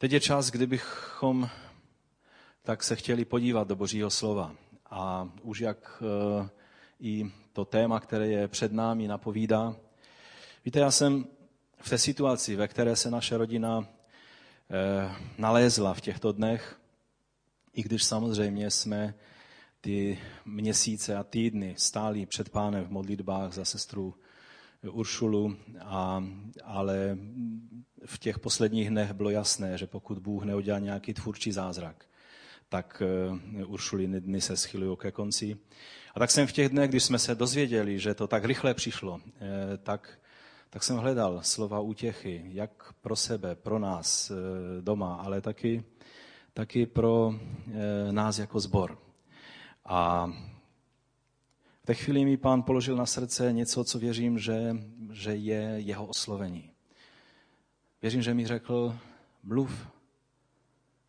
Teď je čas, kdybychom tak se chtěli podívat do Božího slova. A už jak e, i to téma, které je před námi, napovídá. Víte, já jsem v té situaci, ve které se naše rodina e, nalézla v těchto dnech, i když samozřejmě jsme ty měsíce a týdny stáli před pánem v modlitbách za sestru Uršulu, a, ale v těch posledních dnech bylo jasné, že pokud Bůh neudělá nějaký tvůrčí zázrak, tak eh, Uršuliny dny se schylují ke konci. A tak jsem v těch dnech, když jsme se dozvěděli, že to tak rychle přišlo, eh, tak, tak jsem hledal slova útěchy, jak pro sebe, pro nás eh, doma, ale taky, taky pro nás jako zbor. A v té chvíli mi pán položil na srdce něco, co věřím, že, že je jeho oslovení. Věřím, že mi řekl, mluv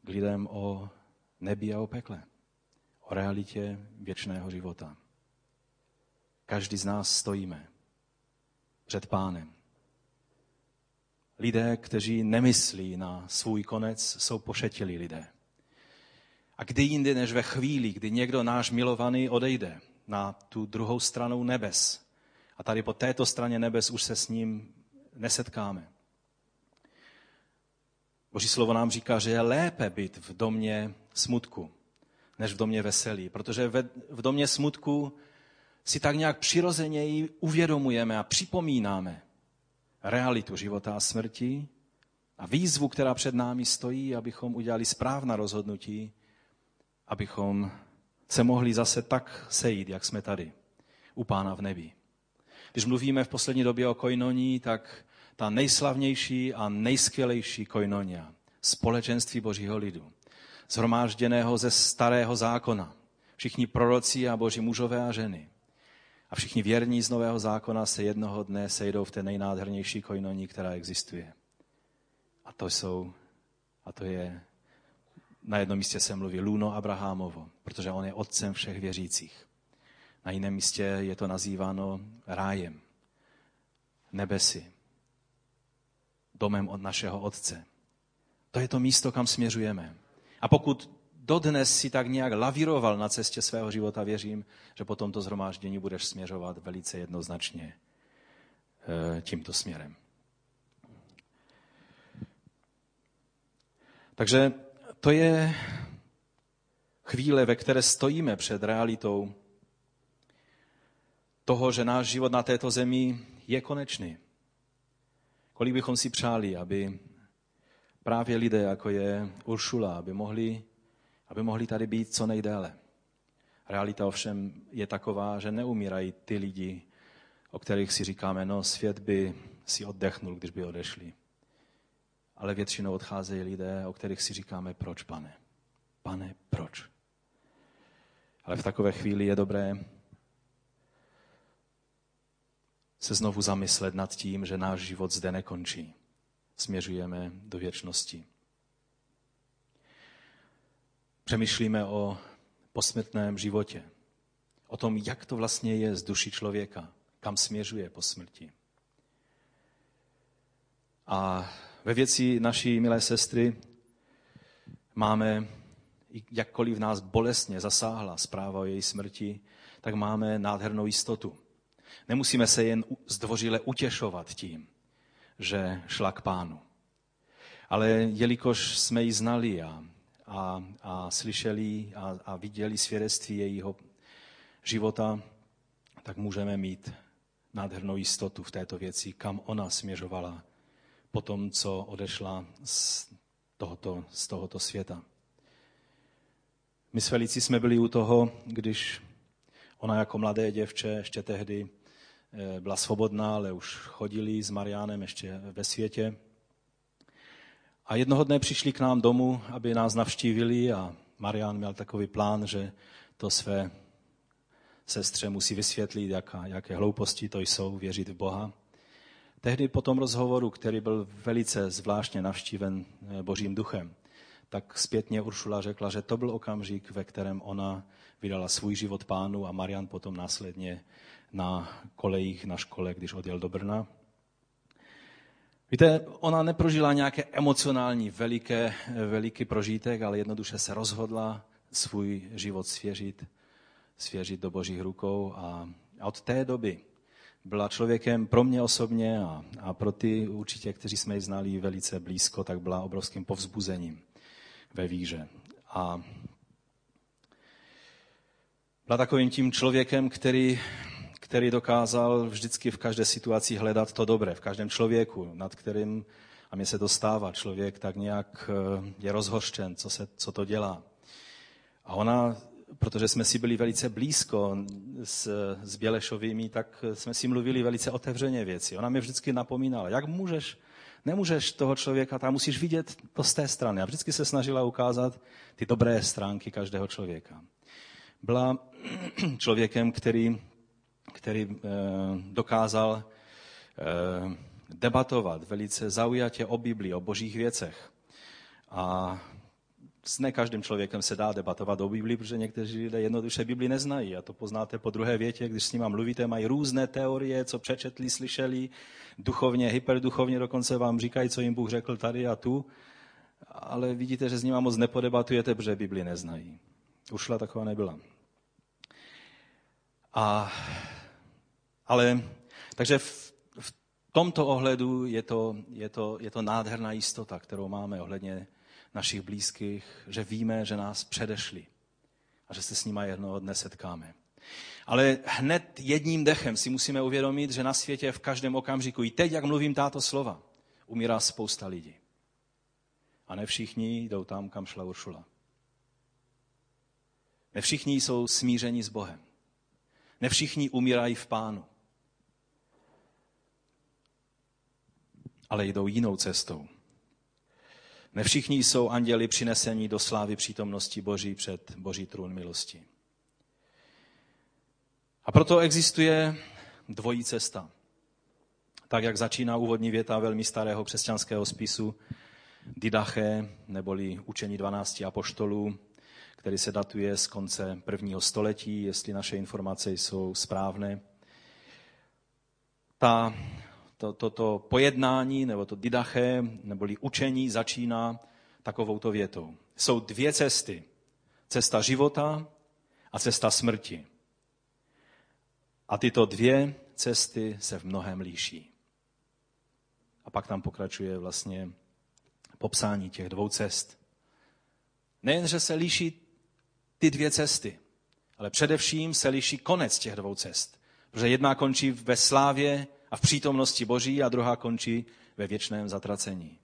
k lidem o nebi a o pekle, o realitě věčného života. Každý z nás stojíme před pánem. Lidé, kteří nemyslí na svůj konec, jsou pošetilí lidé. A kdy jindy než ve chvíli, kdy někdo náš milovaný odejde na tu druhou stranu nebes. A tady po této straně nebes už se s ním nesetkáme. Boží slovo nám říká, že je lépe být v domě smutku, než v domě veselí. Protože v domě smutku si tak nějak přirozeněji uvědomujeme a připomínáme realitu života a smrti a výzvu, která před námi stojí, abychom udělali správná rozhodnutí abychom se mohli zase tak sejít, jak jsme tady, u Pána v nebi. Když mluvíme v poslední době o koinoní, tak ta nejslavnější a nejskvělejší koinonia, společenství Božího lidu, zhromážděného ze starého zákona, všichni proroci a boží mužové a ženy, a všichni věrní z nového zákona se jednoho dne sejdou v té nejnádhernější koinoní, která existuje. A to jsou, a to je na jednom místě se mluví Luno Abrahamovo, protože on je otcem všech věřících. Na jiném místě je to nazýváno rájem, nebesy, domem od našeho otce. To je to místo, kam směřujeme. A pokud dodnes si tak nějak lavíroval na cestě svého života, věřím, že po tomto zhromáždění budeš směřovat velice jednoznačně eh, tímto směrem. Takže to je chvíle, ve které stojíme před realitou toho, že náš život na této zemi je konečný. Kolik bychom si přáli, aby právě lidé, jako je Uršula, aby mohli, aby mohli tady být co nejdéle. Realita ovšem je taková, že neumírají ty lidi, o kterých si říkáme, no svět by si oddechnul, když by odešli ale většinou odcházejí lidé, o kterých si říkáme, proč, pane? Pane, proč? Ale v takové chvíli je dobré se znovu zamyslet nad tím, že náš život zde nekončí. Směřujeme do věčnosti. Přemýšlíme o posmrtném životě. O tom, jak to vlastně je z duši člověka, kam směřuje po smrti. A ve věci naší milé sestry máme, jakkoliv nás bolestně zasáhla zpráva o její smrti, tak máme nádhernou jistotu. Nemusíme se jen zdvořile utěšovat tím, že šla k pánu. Ale jelikož jsme ji znali a, a, a slyšeli a, a viděli svědectví jejího života, tak můžeme mít nádhernou jistotu v této věci, kam ona směřovala po tom, co odešla z tohoto, z tohoto světa. My s Felicí jsme byli u toho, když ona jako mladé děvče ještě tehdy eh, byla svobodná, ale už chodili s Mariánem ještě ve světě. A jednoho dne přišli k nám domů, aby nás navštívili a Marián měl takový plán, že to své sestře musí vysvětlit, jaká, jaké hlouposti to jsou, věřit v Boha. Tehdy po tom rozhovoru, který byl velice zvláštně navštíven eh, Božím duchem, tak zpětně Uršula řekla, že to byl okamžik, ve kterém ona vydala svůj život pánu a Marian potom následně na kolejích na škole, když odjel do Brna. Víte, ona neprožila nějaké emocionální veliké, veliký prožitek, ale jednoduše se rozhodla svůj život svěřit, svěřit do božích rukou a, a od té doby byla člověkem pro mě osobně a, a pro ty určitě, kteří jsme ji znali velice blízko, tak byla obrovským povzbuzením ve víře. A byla takovým tím člověkem, který, který dokázal vždycky v každé situaci hledat to dobré, v každém člověku, nad kterým, a mně se to stává, člověk tak nějak eh, je rozhořčen, co, se, co to dělá. A ona, protože jsme si byli velice blízko s, s Bělešovými, tak jsme si mluvili velice otevřeně věci. Ona mě vždycky napomínala, jak můžeš, nemůžeš toho člověka, tam musíš vidět to z té strany. A vždycky se snažila ukázat ty dobré stránky každého člověka. Byla člověkem, který, který eh, dokázal eh, debatovat velice zaujatě o Biblii, o božích věcech. A s ne každým člověkem se dá debatovat o Biblii, protože někteří lidé jednoduše Bibli neznají. A to poznáte po druhé větě, když s nimi mluvíte, mají různé teorie, co přečetli, slyšeli, duchovně, hyperduchovně dokonce vám říkají, co jim Bůh řekl tady a tu. Ale vidíte, že s nimi moc nepodebatujete, protože Bibli neznají. Ušla taková nebyla. A, ale, takže v, v tomto ohledu je to, je, to, je to nádherná jistota, kterou máme ohledně našich blízkých, že víme, že nás předešli a že se s nimi jednoho dne setkáme. Ale hned jedním dechem si musíme uvědomit, že na světě v každém okamžiku, i teď, jak mluvím táto slova, umírá spousta lidí. A ne všichni jdou tam, kam šla Uršula. Ne všichni jsou smířeni s Bohem. Ne všichni umírají v pánu. Ale jdou jinou cestou. Ne všichni jsou anděli přineseni do slávy přítomnosti Boží před Boží trůn milosti. A proto existuje dvojí cesta. Tak, jak začíná úvodní věta velmi starého křesťanského spisu Didache, neboli učení 12 apoštolů, který se datuje z konce prvního století, jestli naše informace jsou správné. Ta to, to, to pojednání nebo to didache neboli učení začíná takovouto větou. Jsou dvě cesty. Cesta života a cesta smrti. A tyto dvě cesty se v mnohem líší. A pak tam pokračuje vlastně popsání těch dvou cest. Nejen, že se líší ty dvě cesty, ale především se liší konec těch dvou cest. Protože jedna končí ve slávě a v přítomnosti Boží a druhá končí ve věčném zatracení.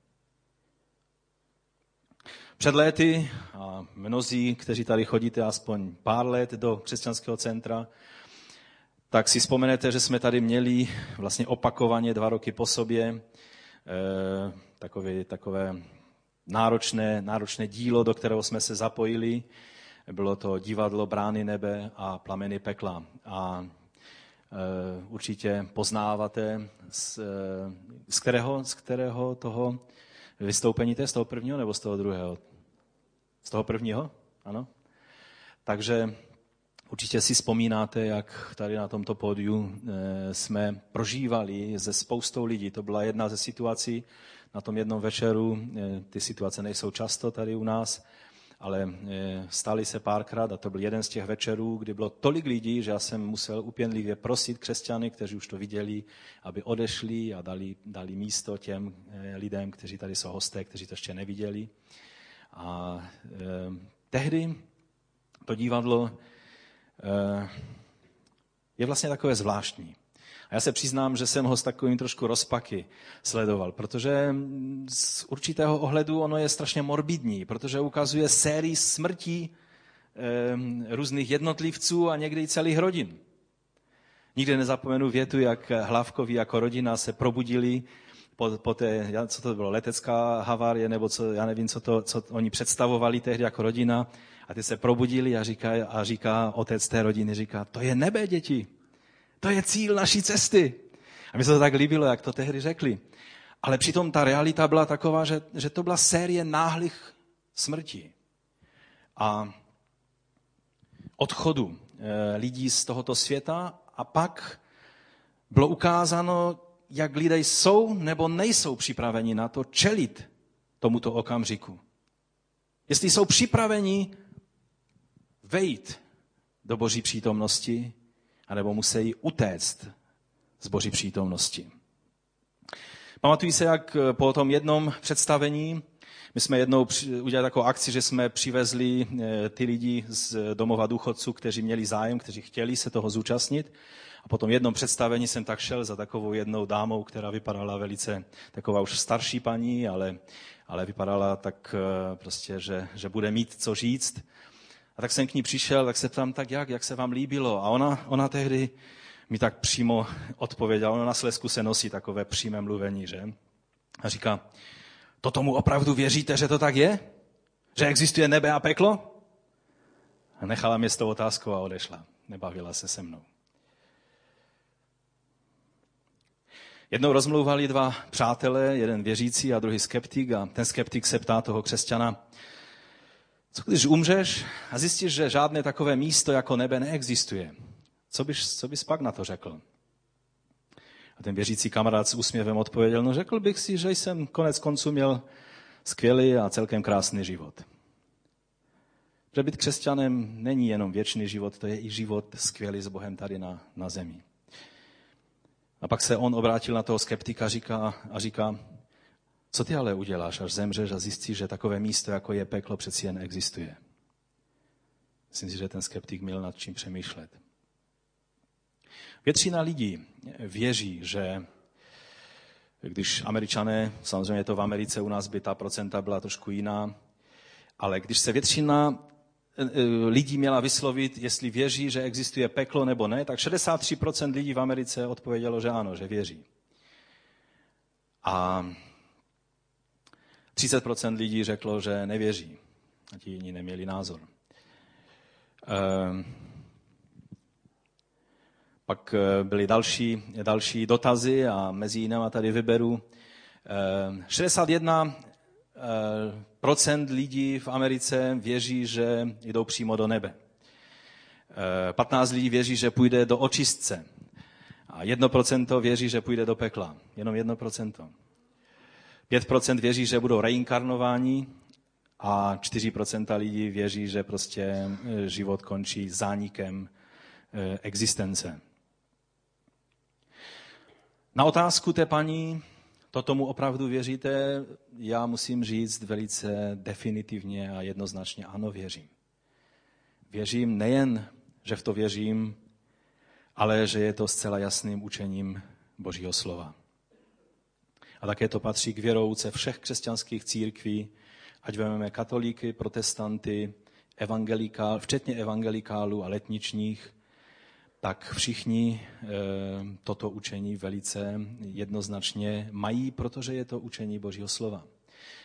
Před léty, a mnozí, kteří tady chodíte aspoň pár let do křesťanského centra, tak si vzpomenete, že jsme tady měli vlastně opakovaně dva roky po sobě e, takové, takové náročné, náročné dílo, do kterého jsme se zapojili. Bylo to divadlo Brány nebe a Plameny pekla. A Eh, určitě poznáváte, z, eh, z, kterého, z kterého toho vystoupení to je, z toho prvního nebo z toho druhého? Z toho prvního? Ano? Takže určitě si vzpomínáte, jak tady na tomto pódiu eh, jsme prožívali se spoustou lidí. To byla jedna ze situací na tom jednom večeru. Ty situace nejsou často tady u nás, ale e, stali se párkrát a to byl jeden z těch večerů, kdy bylo tolik lidí, že já jsem musel upěnlivě prosit křesťany, kteří už to viděli, aby odešli a dali, dali místo těm e, lidem, kteří tady jsou hosté, kteří to ještě neviděli. A eh, tehdy to divadlo eh, je vlastně takové zvláštní. A já se přiznám, že jsem ho s takovým trošku rozpaky sledoval, protože z určitého ohledu ono je strašně morbidní, protože ukazuje sérii smrtí e, různých jednotlivců a někdy i celých rodin. Nikdy nezapomenu větu, jak Hlavkovi jako rodina se probudili po, po té, co to bylo, letecká havárie, nebo co, já nevím, co, to, co oni představovali tehdy jako rodina. A ty se probudili a říká, a říká otec té rodiny, říká, to je nebe, děti. To je cíl naší cesty. A mi se to tak líbilo, jak to tehdy řekli. Ale přitom ta realita byla taková, že, že to byla série náhlých smrtí a odchodu eh, lidí z tohoto světa a pak bylo ukázáno, jak lidé jsou nebo nejsou připraveni na to čelit tomuto okamžiku. Jestli jsou připraveni vejít do boží přítomnosti, anebo musí utéct z boží přítomnosti. Pamatuji se, jak po tom jednom představení my jsme jednou udělali takovou akci, že jsme přivezli eh, ty lidi z domova důchodců, kteří měli zájem, kteří chtěli se toho zúčastnit. A potom jednom představení jsem tak šel za takovou jednou dámou, která vypadala velice taková už starší paní, ale, ale vypadala tak eh, prostě, že, že bude mít co říct. A tak jsem k ní přišel, tak se ptám, tak jak, jak se vám líbilo? A ona, ona tehdy mi tak přímo odpověděla, ona na Slesku se nosí takové přímé mluvení, že? A říká, to tomu opravdu věříte, že to tak je? Že existuje nebe a peklo? A nechala mě s tou otázkou a odešla. Nebavila se se mnou. Jednou rozmlouvali dva přátelé, jeden věřící a druhý skeptik a ten skeptik se ptá toho křesťana, co když umřeš a zjistíš, že žádné takové místo jako nebe neexistuje? Co bys, co bys pak na to řekl? A ten věřící kamarád s úsměvem odpověděl, no řekl bych si, že jsem konec konců měl skvělý a celkem krásný život. Že být křesťanem není jenom věčný život, to je i život skvělý s Bohem tady na, na zemi. A pak se on obrátil na toho skeptika říká, a říká, co ty ale uděláš, až zemřeš a zjistíš, že takové místo, jako je peklo, přeci jen existuje. Myslím si, že ten skeptik měl nad čím přemýšlet. Většina lidí věří, že když američané, samozřejmě to v Americe, u nás by ta procenta byla trošku jiná, ale když se většina e, e, lidí měla vyslovit, jestli věří, že existuje peklo nebo ne, tak 63% lidí v Americe odpovědělo, že ano, že věří. A 30% lidí řeklo, že nevěří. A ti jiní neměli názor. Ehm, pak eh, byly další, další dotazy a mezi jinými tady vyberu. 61 eh, eh, procent lidí v Americe věří, že jdou přímo do nebe. 15 lidí věří, že půjde do očistce. A 1% věří, že půjde do pekla. Jenom 1%. 5% věří, že budou reinkarnováni a 4% lidí věří, že prostě život končí zánikem existence. Na otázku té paní, to tomu opravdu věříte, já musím říct velice definitivně a jednoznačně ano, věřím. Věřím nejen, že v to věřím, ale že je to zcela jasným učením Božího slova. A také to patří k věrouce všech křesťanských církví, ať vezmeme katolíky, protestanty, evangelikál, včetně evangelikálů a letničních, tak všichni eh, toto učení velice jednoznačně mají, protože je to učení Božího slova.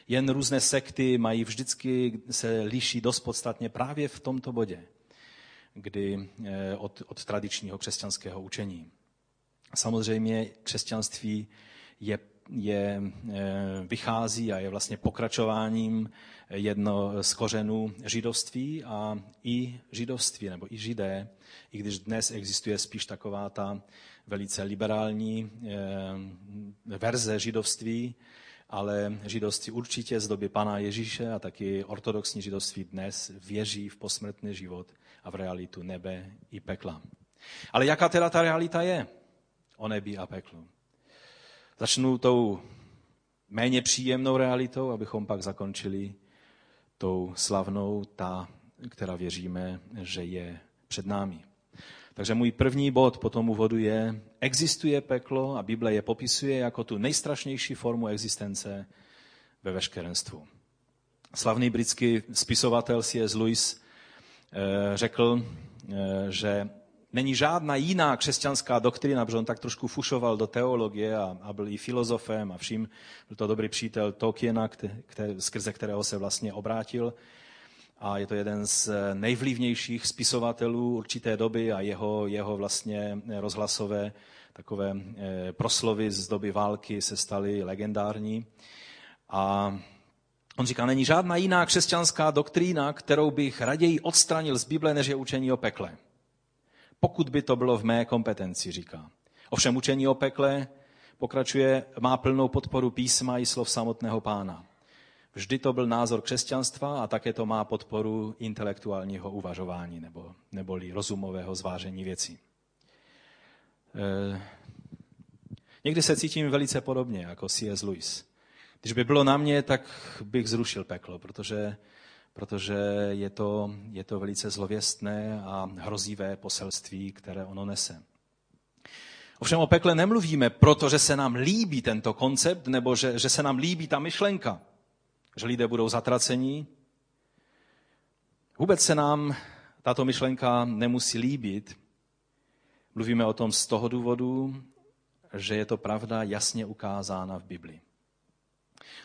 Jen různé sekty mají vždycky, se liší dost podstatně právě v tomto bodě, kdy eh, od, od tradičního křesťanského učení. Samozřejmě křesťanství je, je, eh, vychází a je vlastně pokračováním jedno z kořenů židovství a i židovství, nebo i židé, i když dnes existuje spíš taková ta velice liberální eh, verze židovství, ale židovství určitě z doby Pana Ježíše a taky ortodoxní židovství dnes věří v posmrtný život a v realitu nebe i pekla. Ale jaká teda ta realita je o nebi a peklu? Začnu tou méně příjemnou realitou, abychom pak zakončili tou slavnou, ta, která věříme, že je před námi. Takže můj první bod po tom úvodu je, existuje peklo a Bible je popisuje jako tu nejstrašnější formu existence ve veškerenstvu. Slavný britský spisovatel C.S. Lewis eh, řekl, eh, že není žádná jiná křesťanská doktrina, protože on tak trošku fušoval do teologie a, a byl i filozofem a vším. Byl to dobrý přítel Tolkiena, kte, skrze kterého se vlastně obrátil. A je to jeden z nejvlivnějších spisovatelů určité doby a jeho, jeho vlastně rozhlasové takové eh, proslovy z doby války se staly legendární. A on říká, není žádná jiná křesťanská doktrína, kterou bych raději odstranil z Bible, než je učení o pekle pokud by to bylo v mé kompetenci, říká. Ovšem učení o pekle pokračuje, má plnou podporu písma i slov samotného pána. Vždy to byl názor křesťanstva a také to má podporu intelektuálního uvažování nebo, neboli rozumového zvážení věcí. E, někdy se cítím velice podobně jako C.S. Lewis. Když by bylo na mě, tak bych zrušil peklo, protože, protože je, to, je to velice zlověstné a hrozivé poselství, které ono nese. Ovšem o pekle nemluvíme, protože se nám líbí tento koncept, nebo že, že se nám líbí ta myšlenka že lidé budou zatracení. Vůbec se nám tato myšlenka nemusí líbit. Mluvíme o tom z toho důvodu, že je to pravda jasně ukázána v Bibli.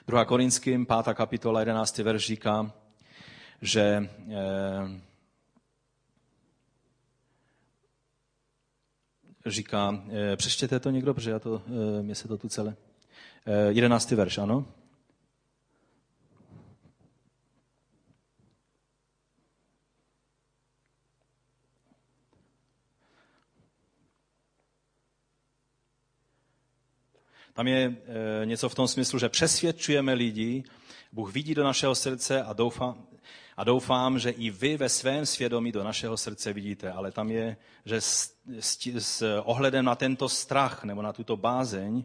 2. Korinským, 5. kapitola, 11. verš říká, že eh, říká, eh, přečtěte to někdo, protože já to, eh, mě se to tu celé. 11. verš, ano? Tam je něco v tom smyslu, že přesvědčujeme lidi, Bůh vidí do našeho srdce a doufám, a doufám, že i vy ve svém svědomí do našeho srdce vidíte. Ale tam je, že s, s, s ohledem na tento strach nebo na tuto bázeň,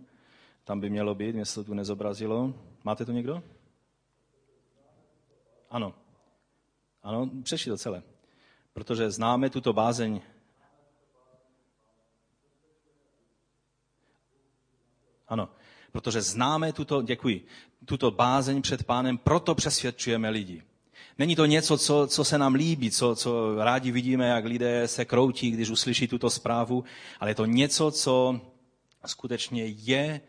tam by mělo být, mě se to tu nezobrazilo. Máte to někdo? Ano. Ano, přešli to celé. Protože známe tuto bázeň Ano, protože známe tuto, děkuji, tuto bázeň před pánem, proto přesvědčujeme lidi. Není to něco, co, co se nám líbí, co, co rádi vidíme, jak lidé se kroutí, když uslyší tuto zprávu, ale je to něco, co skutečně je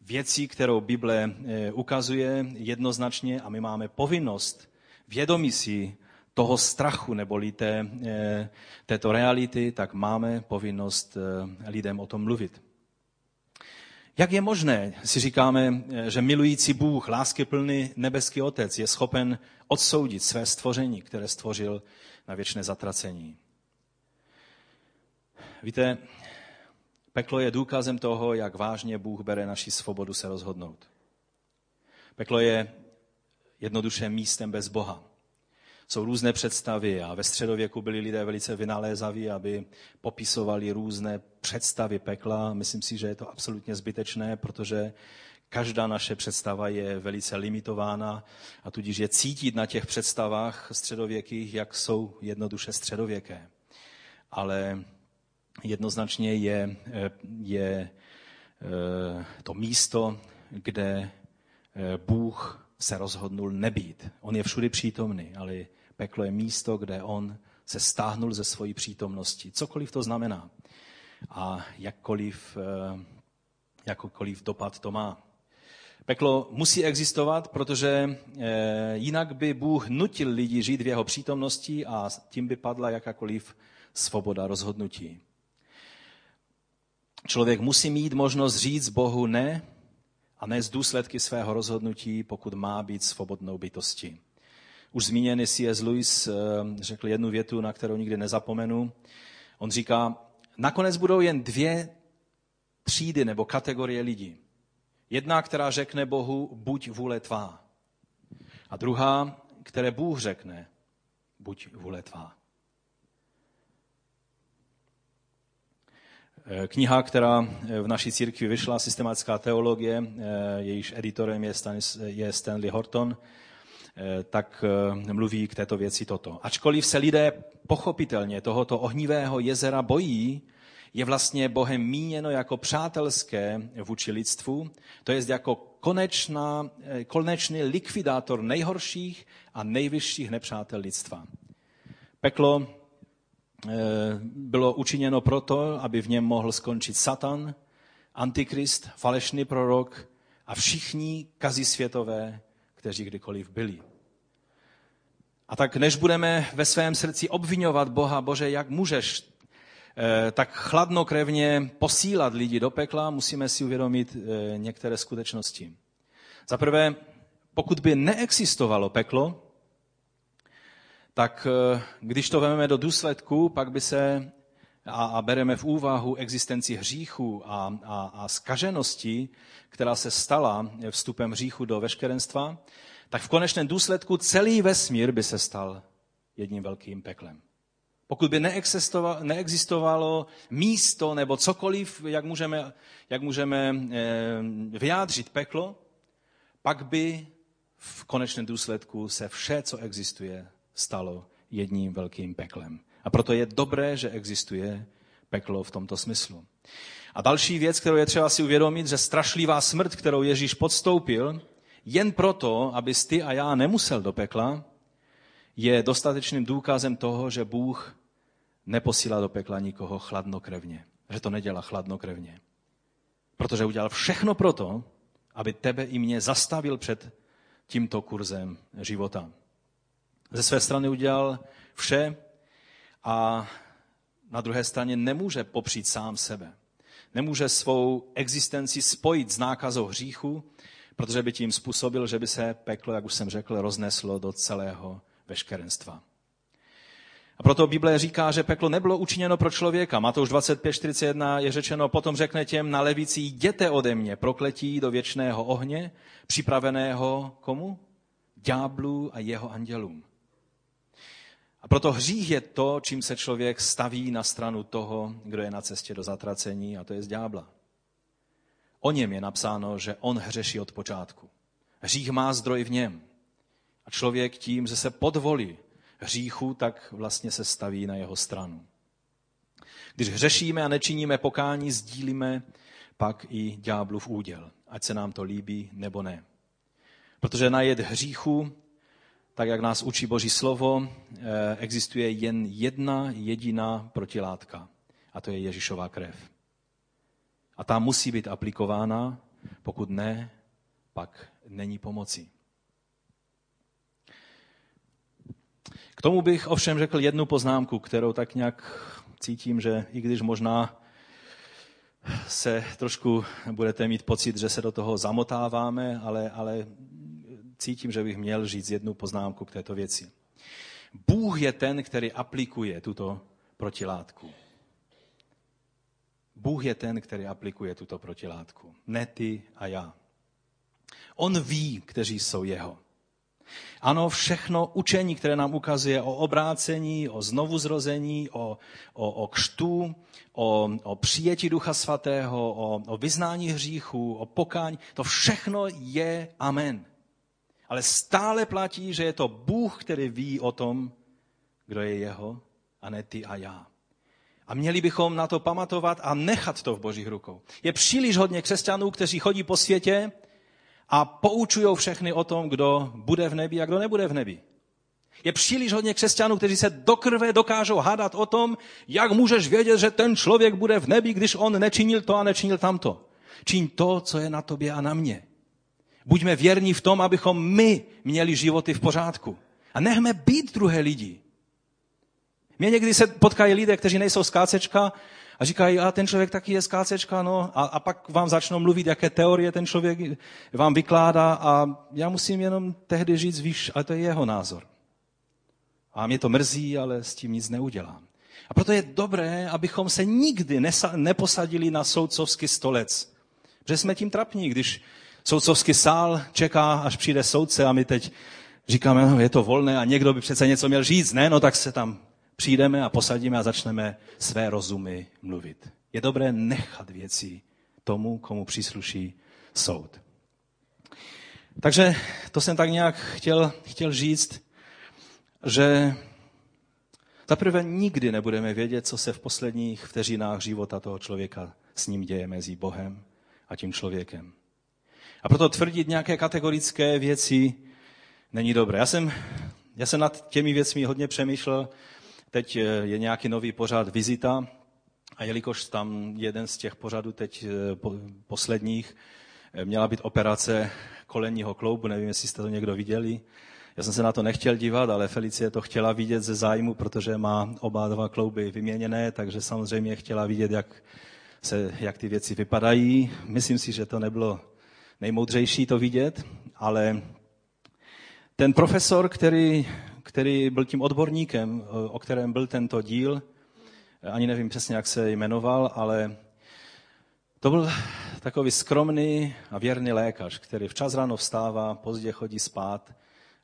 věcí, kterou Bible eh, ukazuje jednoznačně a my máme povinnost vědomí si toho strachu neboli té, eh, této reality, tak máme povinnost eh, lidem o tom mluvit. Jak je možné, si říkáme, že milující Bůh, láskyplný nebeský Otec je schopen odsoudit své stvoření, které stvořil na věčné zatracení? Víte, peklo je důkazem toho, jak vážně Bůh bere naši svobodu se rozhodnout. Peklo je jednoduše místem bez Boha jsou různé představy a ve středověku byli lidé velice vynalézaví, aby popisovali různé představy pekla. Myslím si, že je to absolutně zbytečné, protože každá naše představa je velice limitována a tudíž je cítit na těch představách středověkých, jak jsou jednoduše středověké. Ale jednoznačně je, je eh, to místo, kde eh, Bůh se rozhodnul nebýt. On je všudy přítomný, ale Peklo je místo, kde on se stáhnul ze svojí přítomnosti. Cokoliv to znamená. A jakkoliv, eh, jakokoliv dopad to má. Peklo musí existovat, protože eh, jinak by Bůh nutil lidi žít v jeho přítomnosti a tím by padla jakákoliv svoboda rozhodnutí. Člověk musí mít možnost říct Bohu ne a ne z důsledky svého rozhodnutí, pokud má být svobodnou bytostí. Už zmíněný C.S. Lewis eh, řekl jednu větu, na kterou nikdy nezapomenu. On říká, nakonec budou jen dvě třídy nebo kategorie lidí. Jedna, která řekne Bohu, buď vůle tvá. A druhá, které Bůh řekne, buď vůle tvá. Eh, kniha, která v naší církvi vyšla, Systematická teologie, eh, jejíž editorem je Stanley Horton, Eh, tak eh, mluví k této věci toto. Ačkoliv se lidé pochopitelně tohoto ohnivého jezera bojí, je vlastně Bohem míněno jako přátelské vůči lidstvu, to je jako konečná, eh, konečný likvidátor nejhorších a nejvyšších nepřátel lidstva. Peklo bylo učiněno proto, aby v něm mohl skončit Satan, Antikrist, falešný prorok a všichni kazisvětové, kteří kdykoliv byli. A tak než budeme ve svém srdci obvinovat Boha, Bože, jak můžeš eh, tak chladnokrevně posílat lidi do pekla, musíme si uvědomit eh, některé skutečnosti. Za prvé, pokud by neexistovalo peklo, tak eh, když to vezmeme do důsledku, pak by se a, a bereme v úvahu existenci hříchu a, a, a skaženosti, která se stala vstupem hříchu do veškerenstva, tak v konečném důsledku celý vesmír by se stal jedním velkým peklem. Pokud by neexistovalo místo nebo cokoliv, jak můžeme, jak můžeme eh, vyjádřit peklo, pak by v konečném důsledku se vše, co existuje, stalo jedním velkým peklem. A proto je dobré, že existuje peklo v tomto smyslu. A další věc, kterou je třeba si uvědomit, že strašlivá smrt, kterou Ježíš podstoupil, jen proto, aby ty a já nemusel do pekla, je dostatečným důkazem toho, že Bůh neposílá do pekla nikoho chladnokrevně. Že to nedělá chladnokrevně. Protože udělal všechno proto, aby tebe i mě zastavil před tímto kurzem života. Ze své strany udělal vše a na druhé straně nemůže popřít sám sebe. Nemůže svou existenci spojit s nákazou hříchu, protože by tím způsobil, že by se peklo, jak už jsem řekl, rozneslo do celého veškerenstva. A proto Bible říká, že peklo nebylo učiněno pro člověka. Matouš 25.41 je řečeno, potom řekne těm na levici, jděte ode mě, prokletí do věčného ohně, připraveného komu? Ďáblu a jeho andělům. A proto hřích je to, čím se člověk staví na stranu toho, kdo je na cestě do zatracení, a to je z ďábla. O něm je napsáno, že on hřeší od počátku. Hřích má zdroj v něm. A člověk tím, že se podvolí hříchu, tak vlastně se staví na jeho stranu. Když hřešíme a nečiníme pokání, sdílíme pak i ďáblův úděl, ať se nám to líbí nebo ne. Protože na jed hříchu, tak jak nás učí Boží slovo, eh, existuje jen jedna jediná protilátka, a to je Ježíšová krev. A ta musí být aplikována, pokud ne, pak není pomoci. K tomu bych ovšem řekl jednu poznámku, kterou tak nějak cítím, že i když možná se trošku budete mít pocit, že se do toho zamotáváme, ale, ale cítím, že bych měl říct jednu poznámku k této věci. Bůh je ten, který aplikuje tuto protilátku. Bůh je ten, který aplikuje tuto protilátku. Ne ty a já. On ví, kteří jsou jeho. Ano, všechno učení, které nám ukazuje o obrácení, o znovuzrození, o, o, o křtu, o, o přijetí Ducha Svatého, o, o vyznání hříchu, o pokání, to všechno je amen. Ale stále platí, že je to Bůh, který ví o tom, kdo je jeho, a ne ty a já. A měli bychom na to pamatovat a nechat to v božích rukou. Je příliš hodně křesťanů, kteří chodí po světě a poučují všechny o tom, kdo bude v nebi a kdo nebude v nebi. Je příliš hodně křesťanů, kteří se do krve dokážou hádat o tom, jak můžeš vědět, že ten člověk bude v nebi, když on nečinil to a nečinil tamto. Čiň to, co je na tobě a na mě. Buďme věrní v tom, abychom my měli životy v pořádku. A nechme být druhé lidi. Mě někdy se potkají lidé, kteří nejsou z kácečka a říkají, a ten člověk taky je z kácečka, no, a, a pak vám začnou mluvit, jaké teorie ten člověk vám vykládá a já musím jenom tehdy říct, víš, ale to je jeho názor. A mě to mrzí, ale s tím nic neudělám. A proto je dobré, abychom se nikdy neposadili na soudcovský stolec. Protože jsme tím trapní, když soudcovský sál čeká, až přijde soudce a my teď říkáme, no, je to volné a někdo by přece něco měl říct, ne? No tak se tam přijdeme a posadíme a začneme své rozumy mluvit. Je dobré nechat věci tomu, komu přísluší soud. Takže to jsem tak nějak chtěl, chtěl říct, že zaprvé nikdy nebudeme vědět, co se v posledních vteřinách života toho člověka s ním děje mezi Bohem a tím člověkem. A proto tvrdit nějaké kategorické věci není dobré. Já jsem, já jsem nad těmi věcmi hodně přemýšlel Teď eh, je nějaký nový pořad Vizita a jelikož tam jeden z těch pořadů teď eh, posledních eh, měla být operace kolenního kloubu, nevím, jestli jste to někdo viděli. Já jsem se na to nechtěl dívat, ale Felicie to chtěla vidět ze zájmu, protože má oba dva klouby vyměněné, takže samozřejmě chtěla vidět, jak, se, jak ty věci vypadají. Myslím si, že to nebylo nejmoudřejší to vidět, ale ten profesor, který který byl tím odborníkem, o kterém byl tento díl, ani nevím přesně, jak se jmenoval, ale to byl takový skromný a věrný lékař, který včas ráno vstává, pozdě chodí spát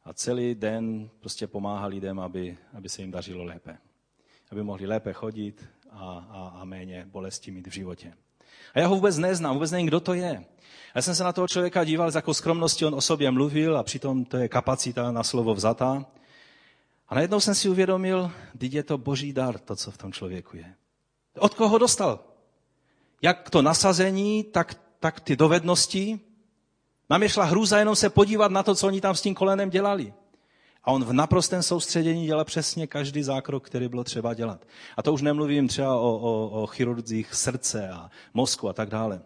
a celý den prostě pomáhá lidem, aby, aby se jim dařilo lépe. Aby mohli lépe chodit a, a, a méně bolesti mít v životě. A já ho vůbec neznám, vůbec nevím, kdo to je. Já jsem se na toho člověka díval, s jakou skromností on o sobě mluvil a přitom to je kapacita na slovo vzatá. A najednou jsem si uvědomil, teď je to boží dar, to, co v tom člověku je. Od koho dostal? Jak to nasazení, tak, tak ty dovednosti. Nám je šla hrůza jenom se podívat na to, co oni tam s tím kolenem dělali. A on v naprostém soustředění dělal přesně každý zákrok, který bylo třeba dělat. A to už nemluvím třeba o, o, o chirurgích srdce a mozku a tak dále.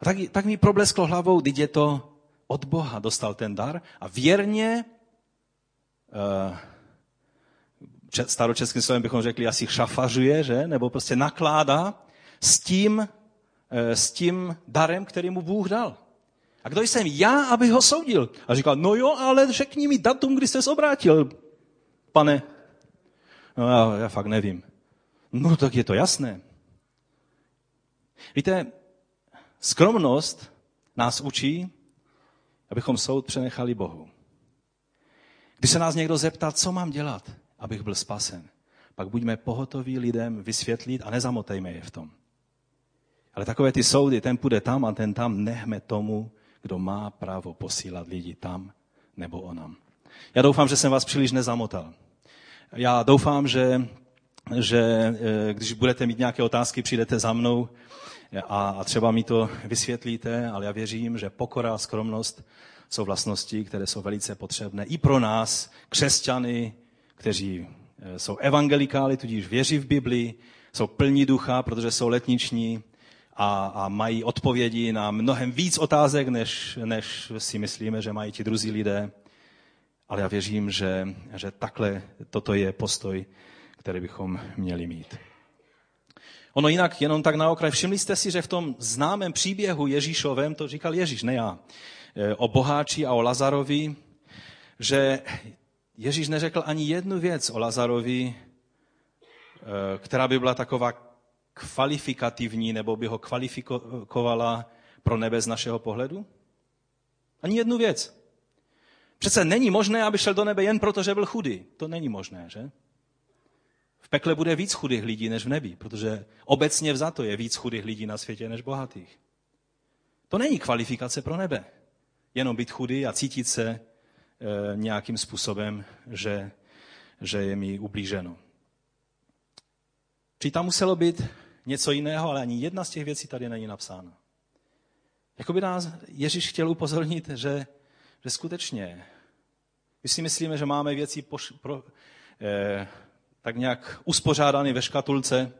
A tak, tak mi problesklo hlavou, když je to od Boha dostal ten dar a věrně, staročeským slovem bychom řekli, asi šafařuje, že? nebo prostě nakládá s tím, uh, s tím darem, který mu Bůh dal. A kdo jsem já, abych ho soudil? A říkal, no jo, ale řekni mi datum, kdy jste se obrátil, pane. No já, já fakt nevím. No tak je to jasné. Víte, skromnost nás učí, abychom soud přenechali Bohu. Když se nás někdo zeptá, co mám dělat, abych byl spasen, pak buďme pohotoví lidem vysvětlit a nezamotejme je v tom. Ale takové ty soudy, ten půjde tam a ten tam, nechme tomu, kdo má právo posílat lidi tam nebo onam. Já doufám, že jsem vás příliš nezamotal. Já doufám, že, že eh, když budete mít nějaké otázky, přijdete za mnou a, a třeba mi to vysvětlíte, ale já věřím, že pokora a skromnost jsou vlastnosti, které jsou velice potřebné i pro nás, křesťany, kteří eh, jsou evangelikály, tudíž věří v Biblii, jsou plní ducha, protože jsou letniční, a, a mají odpovědi na mnohem víc otázek, než, než si myslíme, že mají ti druzí lidé. Ale já věřím, že, že takhle toto je postoj, který bychom měli mít. Ono jinak, jenom tak na okraj, všimli jste si, že v tom známém příběhu Ježíšovém, to říkal Ježíš, ne já, o boháči a o Lazarovi, že Ježíš neřekl ani jednu věc o Lazarovi, e, která by byla taková kvalifikativní nebo by ho kvalifikovala pro nebe z našeho pohledu? Ani jednu věc. Přece není možné, aby šel do nebe jen proto, že byl chudý. To není možné, že? V pekle bude víc chudých lidí než v nebi, protože obecně vzato je víc chudých lidí na světě než bohatých. To není kvalifikace pro nebe. Jenom být chudý a cítit se e, nějakým způsobem, že, že je mi ublíženo. Či tam muselo být něco jiného, ale ani jedna z těch věcí tady není napsána. Jakoby nás Ježíš chtěl upozornit, že, že skutečně, když si myslíme, že máme věci poš, pro, eh, tak nějak uspořádány ve škatulce,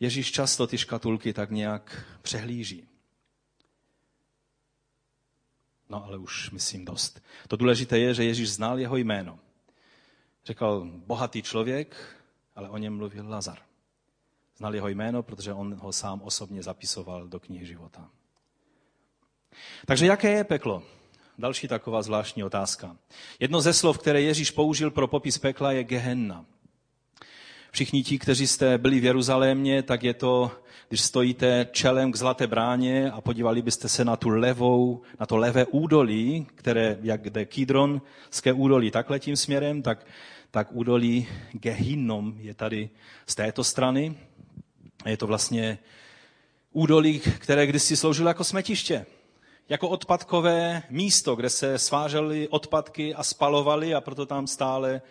Ježíš často ty škatulky tak nějak přehlíží. No ale už myslím dost. To důležité je, že Ježíš znal jeho jméno. Řekl bohatý člověk, ale o něm mluvil Lazar. Znal jeho jméno, protože on ho sám osobně zapisoval do knihy života. Takže jaké je peklo? Další taková zvláštní otázka. Jedno ze slov, které Ježíš použil pro popis pekla, je Gehenna. Všichni ti, kteří jste byli v Jeruzalémě, tak je to, když stojíte čelem k Zlaté bráně a podívali byste se na tu levou, na to levé údolí, které, jak jde Kidronské údolí takhle tím směrem, tak, tak údolí Gehinnom je tady z této strany. Je to vlastně údolí, které kdysi sloužilo jako smetiště. Jako odpadkové místo, kde se svážely odpadky a spalovaly a proto tam stále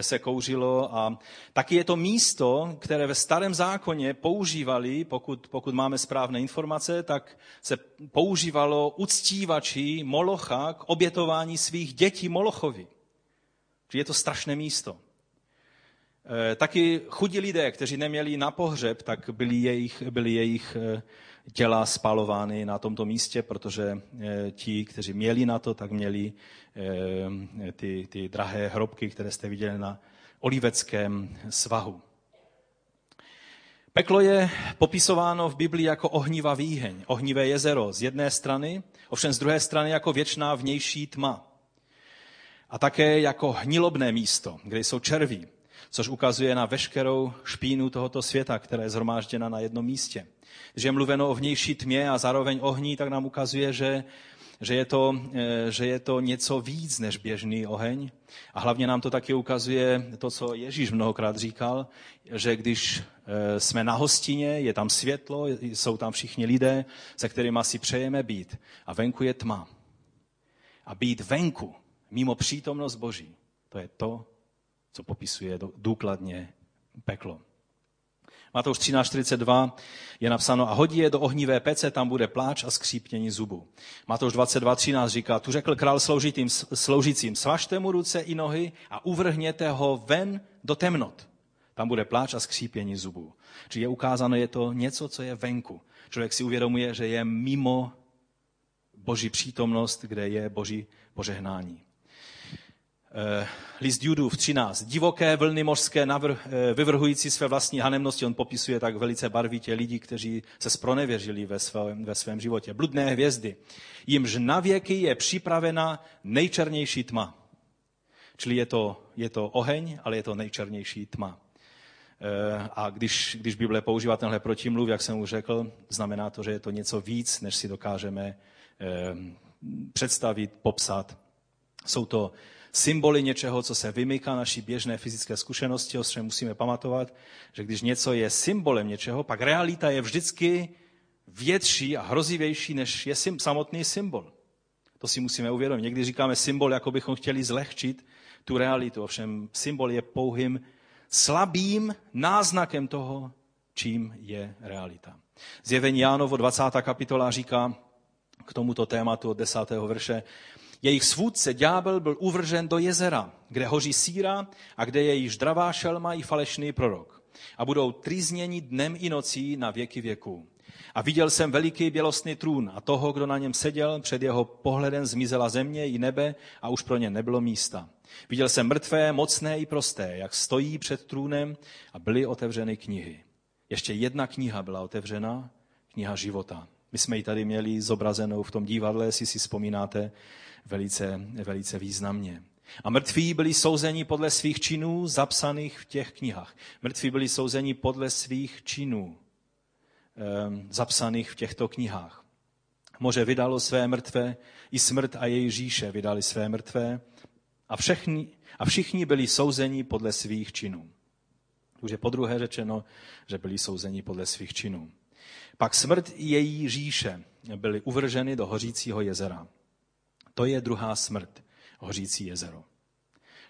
se kouřilo. A taky je to místo, které ve starém zákoně používali, pokud, pokud máme správné informace, tak se používalo uctívači Molocha k obětování svých dětí Molochovi. Je to strašné místo. Eh, taky chudí lidé, kteří neměli na pohřeb, tak byly jejich, byly jejich eh, těla spalovány na tomto místě, protože eh, ti, kteří měli na to, tak měli ty, ty drahé hrobky, které jste viděli na oliveckém svahu. Peklo je popisováno v Biblii jako ohnivá výheň, ohnivé jezero z jedné strany, ovšem z druhé strany jako věčná vnější tma. A také jako hnilobné místo, kde jsou červí. Což ukazuje na veškerou špínu tohoto světa, která je zhromážděna na jednom místě. Když je mluveno o vnější tmě a zároveň ohní, tak nám ukazuje, že, že, je to, eh, že je to něco víc než běžný oheň. A hlavně nám to taky ukazuje to, co Ježíš mnohokrát říkal, že když eh, jsme na hostině, je tam světlo, jsou tam všichni lidé, se kterými si přejeme být. A venku je tma. A být venku, mimo přítomnost Boží, to je to, co popisuje důkladně peklo. Matouš 13.42 je napsáno a hodí je do ohnivé pece, tam bude pláč a skřípnění zubu. Matouš 22.13 říká, tu řekl král sloužitým, sloužícím, svažte mu ruce i nohy a uvrhněte ho ven do temnot. Tam bude pláč a skřípění zubů. Čili je ukázáno, je to něco, co je venku. Člověk si uvědomuje, že je mimo boží přítomnost, kde je boží požehnání. Eh, list Judův 13. Divoké vlny mořské navr, eh, vyvrhující své vlastní hanemnosti. On popisuje tak velice barvitě lidi, kteří se spronevěřili ve svém, ve svém životě. Bludné hvězdy. Jimž na věky je připravena nejčernější tma. Čili je to, je to oheň, ale je to nejčernější tma. Eh, a když, když Bible používá tenhle protimluv, jak jsem už řekl, znamená to, že je to něco víc, než si dokážeme představit, popsat. Jsou to symboly něčeho, co se vymyká naší běžné fyzické zkušenosti, o čem musíme pamatovat, že když něco je symbolem něčeho, pak realita je vždycky větší a hrozivější, než je samotný symbol. To si musíme uvědomit. Někdy říkáme symbol, jako bychom chtěli zlehčit tu realitu. Ovšem symbol je pouhým slabým náznakem toho, čím je realita. Zjevení Jánovo 20. kapitola říká k tomuto tématu od 10. verše, jejich svůdce ďábel byl uvržen do jezera, kde hoří síra a kde je již dravá šelma i falešný prorok. A budou trýzněni dnem i nocí na věky věků. A viděl jsem veliký bělostný trůn a toho, kdo na něm seděl, před jeho pohledem zmizela země i nebe a už pro ně nebylo místa. Viděl jsem mrtvé, mocné i prosté, jak stojí před trůnem a byly otevřeny knihy. Ještě jedna kniha byla otevřena, kniha života. My jsme ji tady měli zobrazenou v tom divadle, jestli si vzpomínáte, velice, velice významně. A mrtví byli souzeni podle svých činů zapsaných v těch knihách. Mrtví byli souzeni podle svých činů um, zapsaných v těchto knihách. Moře vydalo své mrtvé, i smrt a její říše vydali své mrtvé a, všechny, a všichni byli souzeni podle svých činů. Už je po druhé řečeno, že byli souzeni podle svých činů. Pak smrt i její říše byly uvrženy do hořícího jezera. To je druhá smrt, hořící jezero.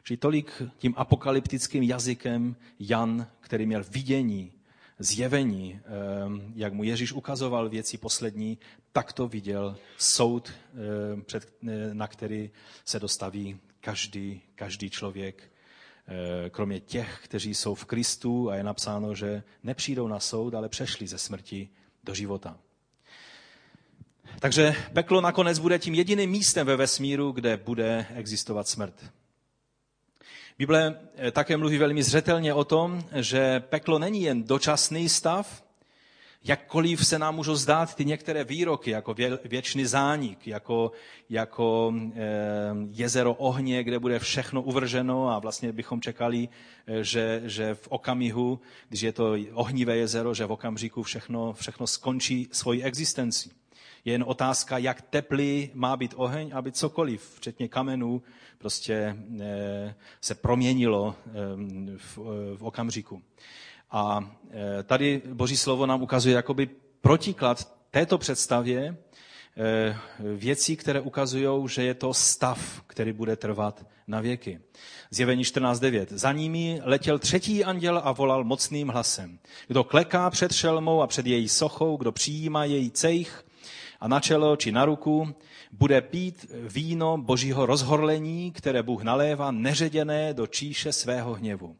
Čili tolik tím apokalyptickým jazykem Jan, který měl vidění, zjevení, ehm, jak mu Ježíš ukazoval věci poslední, tak to viděl soud, ehm, na který se dostaví každý, každý člověk, ehm, kromě těch, kteří jsou v Kristu a je napsáno, že nepřijdou na soud, ale přešli ze smrti do života. Takže peklo nakonec bude tím jediným místem ve vesmíru, kde bude existovat smrt. Bible eh, také mluví velmi zřetelně o tom, že peklo není jen dočasný stav, jakkoliv se nám můžou zdát ty některé výroky, jako věčný zánik, jako, jako e, jezero ohně, kde bude všechno uvrženo a vlastně bychom čekali, eh, že, že v okamihu, když je to ohnivé jezero, že v okamžiku všechno, všechno skončí svoji existenci. Je jen otázka, jak teplý má být oheň, aby cokoliv, včetně kamenů, prostě eh, se proměnilo eh, v okamžiku. A eh, tady Boží slovo nám ukazuje jakoby protiklad této představě věcí, které ukazují, že je to stav, který bude trvat na věky. Zjevení 14.9. Za nimi letěl třetí anděl a volal mocným hlasem. Kdo kleká před šelmou a před její sochou, kdo přijímá její cejch a na čelo či na ruku bude pít víno božího rozhorlení, které Bůh nalévá neředěné do číše svého hněvu.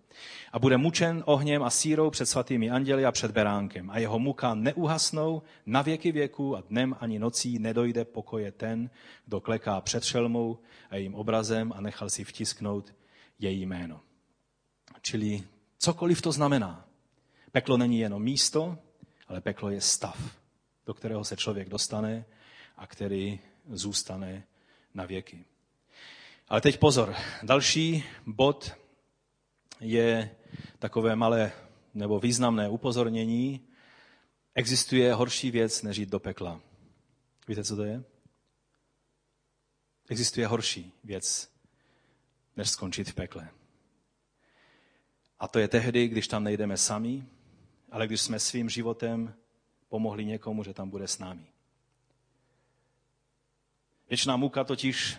A bude mučen ohněm a sírou před svatými anděli a před beránkem. A jeho muka neuhasnou na věky věku a dnem ani nocí nedojde pokoje ten, kdo kleká před šelmou a jejím obrazem a nechal si vtisknout její jméno. Čili cokoliv to znamená. Peklo není jenom místo, ale peklo je stav do kterého se člověk dostane a který zůstane na věky. Ale teď pozor, další bod je takové malé nebo významné upozornění. Existuje horší věc, než jít do pekla. Víte, co to je? Existuje horší věc, než skončit v pekle. A to je tehdy, když tam nejdeme sami, ale když jsme svým životem pomohli někomu, že tam bude s námi. Věčná muka totiž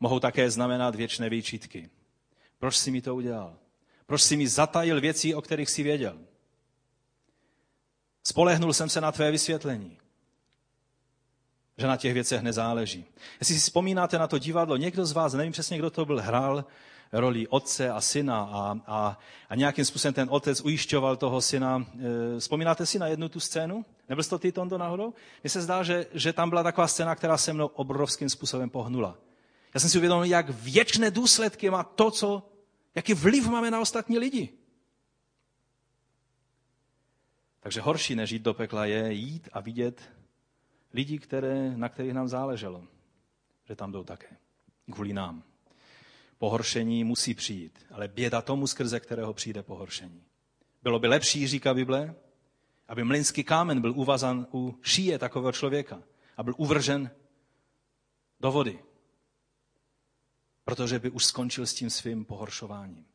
mohou také znamenat věčné výčitky. Proč jsi mi to udělal? Proč jsi mi zatajil věci, o kterých jsi věděl? Spolehnul jsem se na tvé vysvětlení, že na těch věcech nezáleží. Jestli si vzpomínáte na to divadlo, někdo z vás, nevím přesně, kdo to byl, hrál roli otce a syna a, a, a nějakým způsobem ten otec ujišťoval toho syna. E, vzpomínáte si na jednu tu scénu? Nebyl jsi to ty, Tondo, náhodou? Mně se zdá, že, že tam byla taková scéna, která se mnou obrovským způsobem pohnula. Já jsem si uvědomil, jak věčné důsledky má to, co, jaký vliv máme na ostatní lidi. Takže horší, než jít do pekla, je jít a vidět lidi, které, na kterých nám záleželo, že tam jdou také. Kvůli nám. Pohoršení musí přijít, ale běda tomu, skrze kterého přijde pohoršení. Bylo by lepší, říká Bible, aby mlynský kámen byl uvazan u šíje takového člověka a byl uvržen do vody, protože by už skončil s tím svým pohoršováním.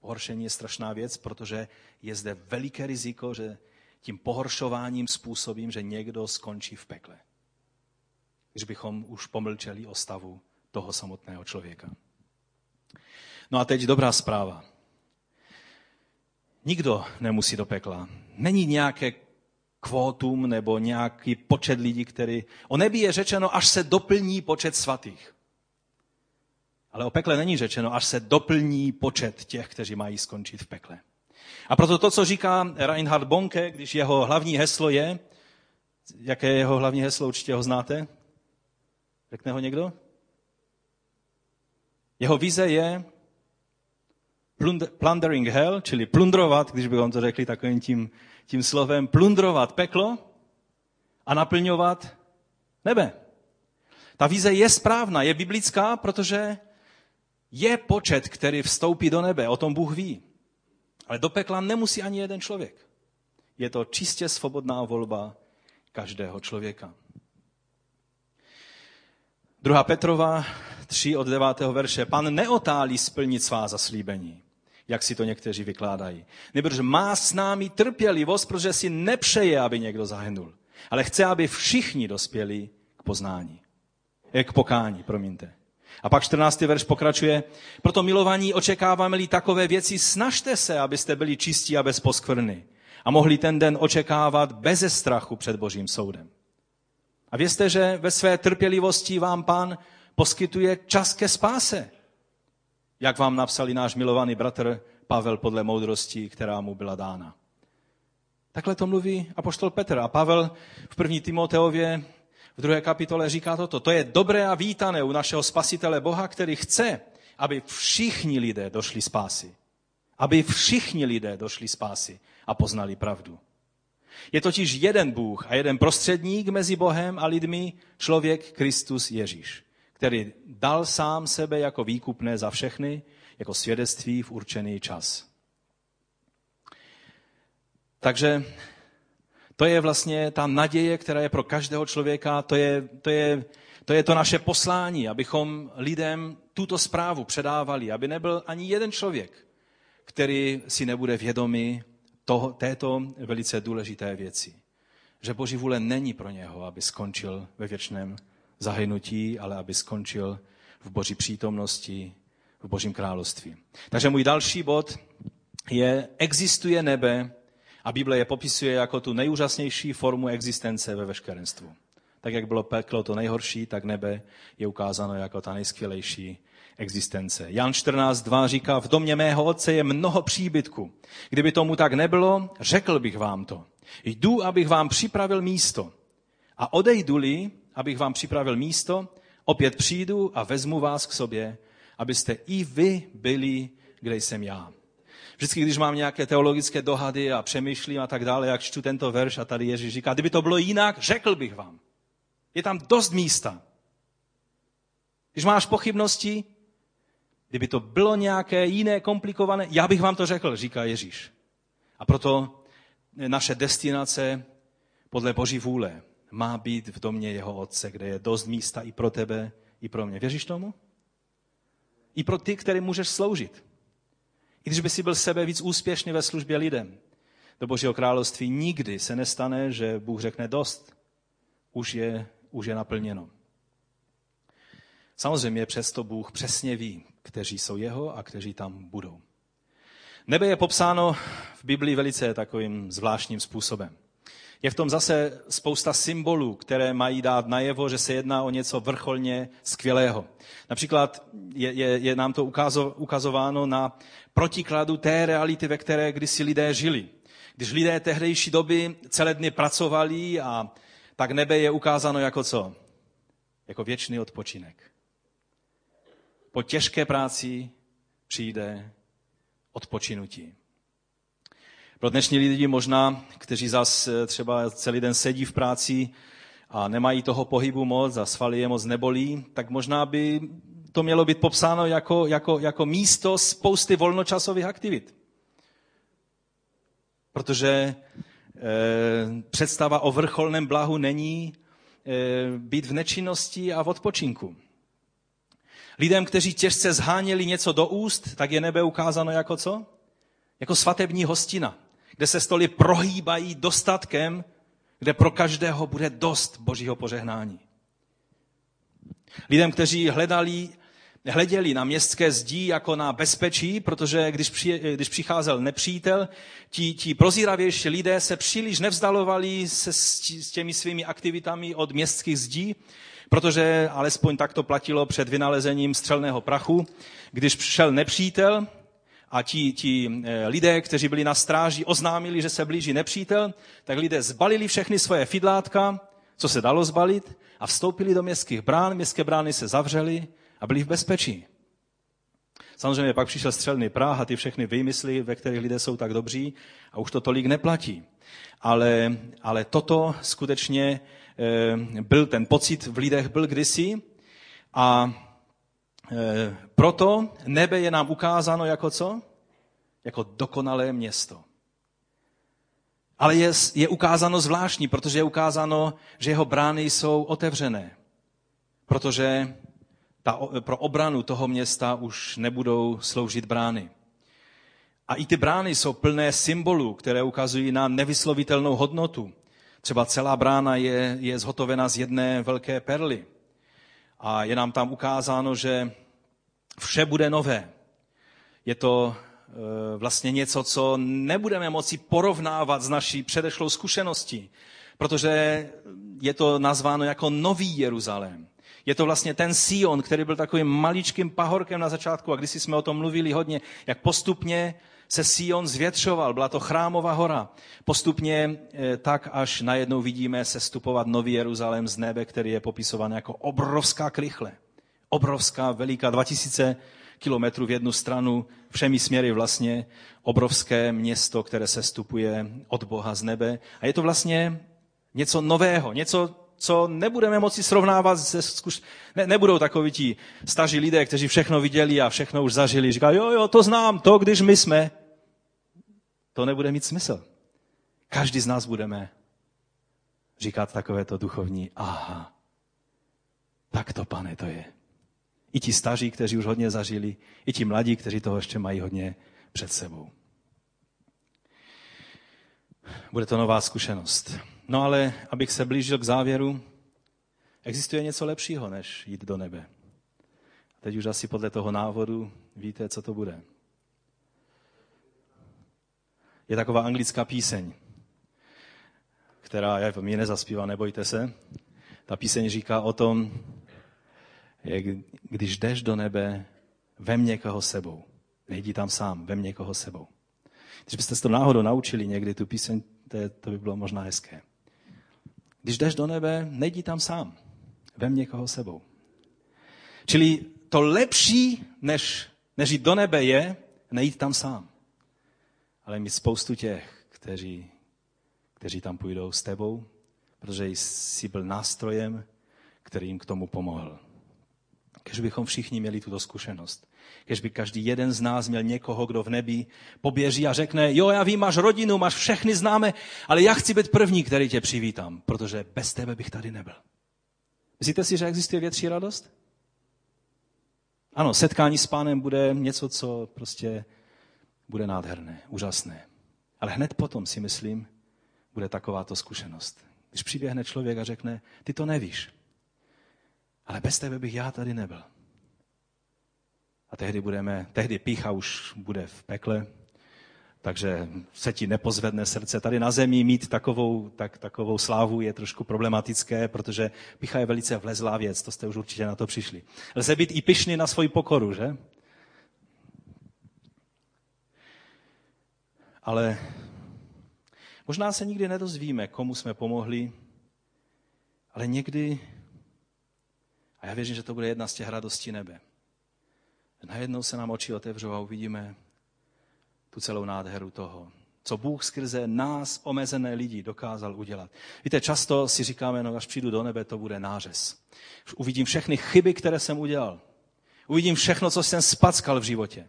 Pohoršení je strašná věc, protože je zde veliké riziko, že tím pohoršováním způsobím, že někdo skončí v pekle. Když bychom už pomlčeli o stavu toho samotného člověka. No a teď dobrá zpráva. Nikdo nemusí do pekla. Není nějaké kvótum nebo nějaký počet lidí, který... O nebi je řečeno, až se doplní počet svatých. Ale o pekle není řečeno, až se doplní počet těch, kteří mají skončit v pekle. A proto to, co říká Reinhard Bonke, když jeho hlavní heslo je, jaké je jeho hlavní heslo, určitě ho znáte? Řekne ho někdo? Jeho vize je plundering hell, čili plundrovat, když bychom to řekli takovým tím, tím slovem, plundrovat peklo a naplňovat nebe. Ta vize je správná, je biblická, protože je počet, který vstoupí do nebe, o tom Bůh ví. Ale do pekla nemusí ani jeden člověk. Je to čistě svobodná volba každého člověka. 2. Petrova 3 od 9. verše. Pan neotálí splnit svá zaslíbení, jak si to někteří vykládají. Nebož má s námi trpělivost, protože si nepřeje, aby někdo zahynul. Ale chce, aby všichni dospěli k poznání. Eh, k pokání, promiňte. A pak 14. verš pokračuje. Proto milovaní očekáváme-li takové věci, snažte se, abyste byli čistí a bez poskvrny. A mohli ten den očekávat beze strachu před Božím soudem. A vězte, že ve své trpělivosti vám pán poskytuje čas ke spáse. Jak vám napsali náš milovaný bratr Pavel podle moudrosti, která mu byla dána. Takhle to mluví apoštol Petr. A Pavel v první Timoteově v druhé kapitole říká toto. To je dobré a vítané u našeho spasitele Boha, který chce, aby všichni lidé došli spásy. Aby všichni lidé došli spásy a poznali pravdu. Je totiž jeden Bůh a jeden prostředník mezi Bohem a lidmi, člověk Kristus Ježíš, který dal sám sebe jako výkupné za všechny, jako svědectví v určený čas. Takže to je vlastně ta naděje, která je pro každého člověka, to je to, je, to, je to naše poslání, abychom lidem tuto zprávu předávali, aby nebyl ani jeden člověk, který si nebude vědomý toho, této velice důležité věci. Že Boží vůle není pro něho, aby skončil ve věčném zahynutí, ale aby skončil v Boží přítomnosti, v Božím království. Takže můj další bod je, existuje nebe, a Bible je popisuje jako tu nejúžasnější formu existence ve veškerenstvu. Tak jak bylo peklo to nejhorší, tak nebe je ukázáno jako ta nejskvělejší existence. Jan 14.2 říká, v domě mého otce je mnoho příbytků. Kdyby tomu tak nebylo, řekl bych vám to. Jdu, abych vám připravil místo. A odejdu-li, abych vám připravil místo, opět přijdu a vezmu vás k sobě, abyste i vy byli, kde jsem já. Vždycky, když mám nějaké teologické dohady a přemýšlím a tak dále, jak čtu tento verš a tady Ježíš říká, kdyby to bylo jinak, řekl bych vám. Je tam dost místa. Když máš pochybnosti, Kdyby to bylo nějaké jiné komplikované, já bych vám to řekl, říká Ježíš. A proto naše destinace podle Boží vůle má být v domě jeho otce, kde je dost místa i pro tebe, i pro mě. Věříš tomu? I pro ty, který můžeš sloužit. I když by si byl sebe víc úspěšný ve službě lidem, do Božího království nikdy se nestane, že Bůh řekne dost. Už je, už je naplněno. Samozřejmě přesto Bůh přesně ví, kteří jsou jeho a kteří tam budou. Nebe je popsáno v Biblii velice takovým zvláštním způsobem. Je v tom zase spousta symbolů, které mají dát najevo, že se jedná o něco vrcholně skvělého. Například je, je, je nám to ukazo, ukazováno na protikladu té reality, ve které kdysi lidé žili. Když lidé tehdejší doby celé dny pracovali a tak nebe je ukázáno jako co? Jako věčný odpočinek. Po těžké práci přijde odpočinutí. Pro dnešní lidi možná, kteří zas eh, třeba celý den sedí v práci a nemají toho pohybu moc a svaly je moc nebolí, tak možná by to mělo být popsáno jako, jako, jako místo spousty volnočasových aktivit. Protože e, představa o vrcholném blahu není e, být v nečinnosti a v odpočinku. Lidem, kteří těžce zháněli něco do úst, tak je nebe ukázáno jako co? Jako svatební hostina kde se stoly prohýbají dostatkem, kde pro každého bude dost božího požehnání. Lidem, kteří hledali, hleděli na městské zdí jako na bezpečí, protože když, při, když přicházel nepřítel, ti, ti prozíravější lidé se příliš nevzdalovali se s těmi svými aktivitami od městských zdí, protože alespoň tak to platilo před vynalezením střelného prachu. Když přišel nepřítel, a ti, ti eh, lidé, kteří byli na stráži, oznámili, že se blíží nepřítel, tak lidé zbalili všechny svoje fidlátka, co se dalo zbalit, a vstoupili do městských brán. Městské brány se zavřely a byli v bezpečí. Samozřejmě pak přišel střelný práh a ty všechny výmysly, ve kterých lidé jsou tak dobří a už to tolik neplatí. Ale, ale toto skutečně e, byl ten pocit v lidech byl kdysi a Eh, proto nebe je nám ukázáno jako co? Jako dokonalé město. Ale je, je ukázáno zvláštní, protože je ukázáno, že jeho brány jsou otevřené. Protože ta, pro obranu toho města už nebudou sloužit brány. A i ty brány jsou plné symbolů, které ukazují na nevyslovitelnou hodnotu. Třeba celá brána je, je zhotovena z jedné velké perly. A je nám tam ukázáno, že vše bude nové. Je to e, vlastně něco, co nebudeme moci porovnávat s naší předešlou zkušeností, protože je to nazváno jako Nový Jeruzalém. Je to vlastně ten Sion, který byl takovým maličkým pahorkem na začátku a když jsme o tom mluvili hodně, jak postupně se Sion zvětšoval, byla to chrámová hora. Postupně e, tak, až najednou vidíme se stupovat Nový Jeruzalém z nebe, který je popisován jako obrovská krychle obrovská, veliká, 2000 kilometrů v jednu stranu, všemi směry vlastně obrovské město, které se stupuje od Boha z nebe. A je to vlastně něco nového, něco, co nebudeme moci srovnávat se zkuš... ne, nebudou takoví ti staří lidé, kteří všechno viděli a všechno už zažili. Říkají, jo, jo, to znám, to, když my jsme. To nebude mít smysl. Každý z nás budeme říkat takovéto duchovní, aha, tak to, pane, to je. I ti staří, kteří už hodně zažili, i ti mladí, kteří toho ještě mají hodně před sebou. Bude to nová zkušenost. No ale, abych se blížil k závěru, existuje něco lepšího, než jít do nebe. Teď už asi podle toho návodu víte, co to bude. Je taková anglická píseň, která, já mě nezaspívá, nebojte se. Ta píseň říká o tom, jak když jdeš do nebe, vem někoho sebou. Nejdi tam sám, vem někoho sebou. Když byste se to náhodou naučili někdy, tu píseň, to, je, to by bylo možná hezké. Když jdeš do nebe, nejdi tam sám. Vem někoho sebou. Čili to lepší, než, než jít do nebe, je nejít tam sám. Ale mít spoustu těch, kteří, kteří tam půjdou s tebou, protože jsi byl nástrojem, který jim k tomu pomohl. Když bychom všichni měli tuto zkušenost. Kež by každý jeden z nás měl někoho, kdo v nebi poběží a řekne, jo, já vím, máš rodinu, máš všechny známe, ale já chci být první, který tě přivítám, protože bez tebe bych tady nebyl. Myslíte si, že existuje větší radost? Ano, setkání s pánem bude něco, co prostě bude nádherné, úžasné. Ale hned potom si myslím, bude takováto zkušenost. Když přiběhne člověk a řekne, ty to nevíš, ale bez tebe bych já tady nebyl. A tehdy budeme, tehdy pícha už bude v pekle, takže se ti nepozvedne srdce. Tady na zemi mít takovou, tak, takovou slávu je trošku problematické, protože picha je velice vlezlá věc, to jste už určitě na to přišli. Lze být i pišný na svoji pokoru, že? Ale možná se nikdy nedozvíme, komu jsme pomohli, ale někdy, a já věřím, že to bude jedna z těch radostí nebe, najednou se nám oči otevřou a uvidíme tu celou nádheru toho, co Bůh skrze nás, omezené lidi, dokázal udělat. Víte, často si říkáme, no až přijdu do nebe, to bude nářez. Uvidím všechny chyby, které jsem udělal. Uvidím všechno, co jsem spackal v životě.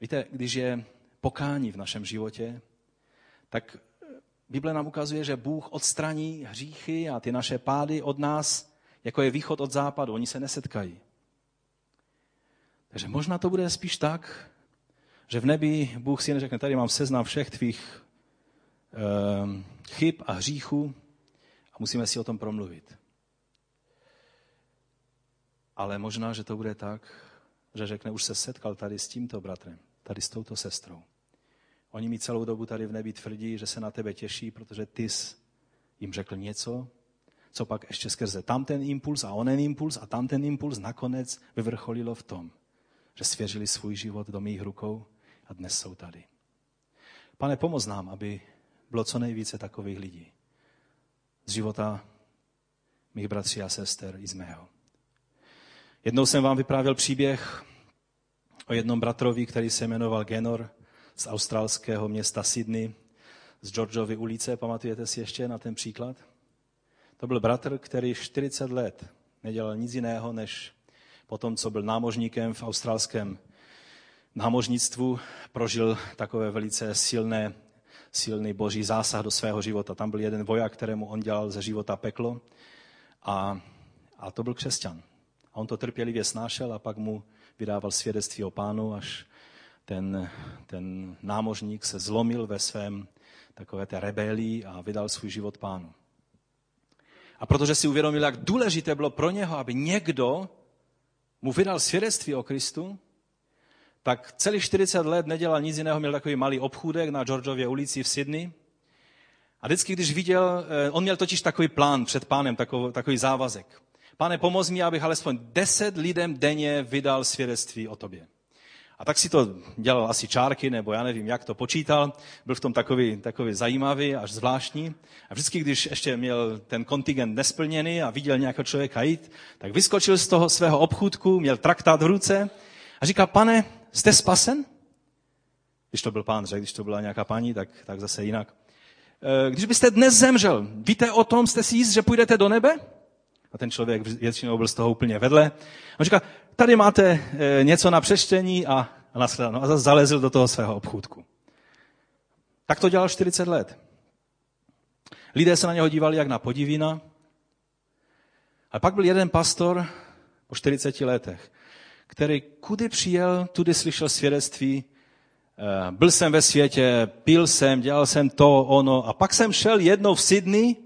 Víte, když je pokání v našem životě, tak Bible nám ukazuje, že Bůh odstraní hříchy a ty naše pády od nás, jako je východ od západu. Oni se nesetkají. Takže možná to bude spíš tak, že v nebi Bůh si neřekne, tady mám seznam všech tvých um, chyb a hříchů a musíme si o tom promluvit. Ale možná, že to bude tak, že řekne, už se setkal tady s tímto bratrem, tady s touto sestrou. Oni mi celou dobu tady v nebi tvrdí, že se na tebe těší, protože ty jsi jim řekl něco, co pak ještě skrze tamten impuls a onen impuls a tamten impuls nakonec vyvrcholilo v tom, že svěřili svůj život do mých rukou a dnes jsou tady. Pane, pomoz nám, aby bylo co nejvíce takových lidí. Z života mých bratří a sester i z mého. Jednou jsem vám vyprávěl příběh o jednom bratrovi, který se jmenoval Genor z australského města Sydney, z Georgeovy ulice. Pamatujete si ještě na ten příklad? To byl bratr, který 40 let nedělal nic jiného, než potom, co byl námožníkem v australském námožnictvu, prožil takové velice silné, silný boží zásah do svého života. Tam byl jeden voják, kterému on dělal ze života peklo a, a to byl křesťan. A on to trpělivě snášel a pak mu vydával svědectví o pánu, až ten, ten námožník se zlomil ve svém takové té rebelii a vydal svůj život pánu. A protože si uvědomil, jak důležité bylo pro něho, aby někdo mu vydal svědectví o Kristu, tak celých 40 let nedělal nic jiného, měl takový malý obchůdek na Georgeově ulici v Sydney. A vždycky, když viděl, eh, on měl totiž takový plán před pánem, takový, takový závazek. Pane, pomoz mi, abych alespoň 10 lidem denně vydal svědectví o tobě. A tak si to dělal asi čárky, nebo já nevím, jak to počítal. Byl v tom takový, takový zajímavý, až zvláštní. A vždycky, když ještě měl ten kontingent nesplněný a viděl nějakého člověka jít, tak vyskočil z toho svého obchůdku, měl traktát v ruce a říkal, pane, jste spasen? Když to byl pán řekl, když to byla nějaká paní, tak, tak zase jinak. Eh, když byste dnes zemřel, víte o tom, jste si jist, že půjdete do nebe? A ten člověk většinou byl z toho úplně vedle. On říká, tady máte eh, něco na přečtení a, a nashledanou. A zase zalezl do toho svého obchůdku. Tak to dělal 40 let. Lidé se na něho dívali jak na podivína. A pak byl jeden pastor po 40 letech, který kudy přijel, tudy slyšel svědectví, eh, byl jsem ve světě, pil jsem, dělal jsem to, ono. A pak jsem šel jednou v Sydney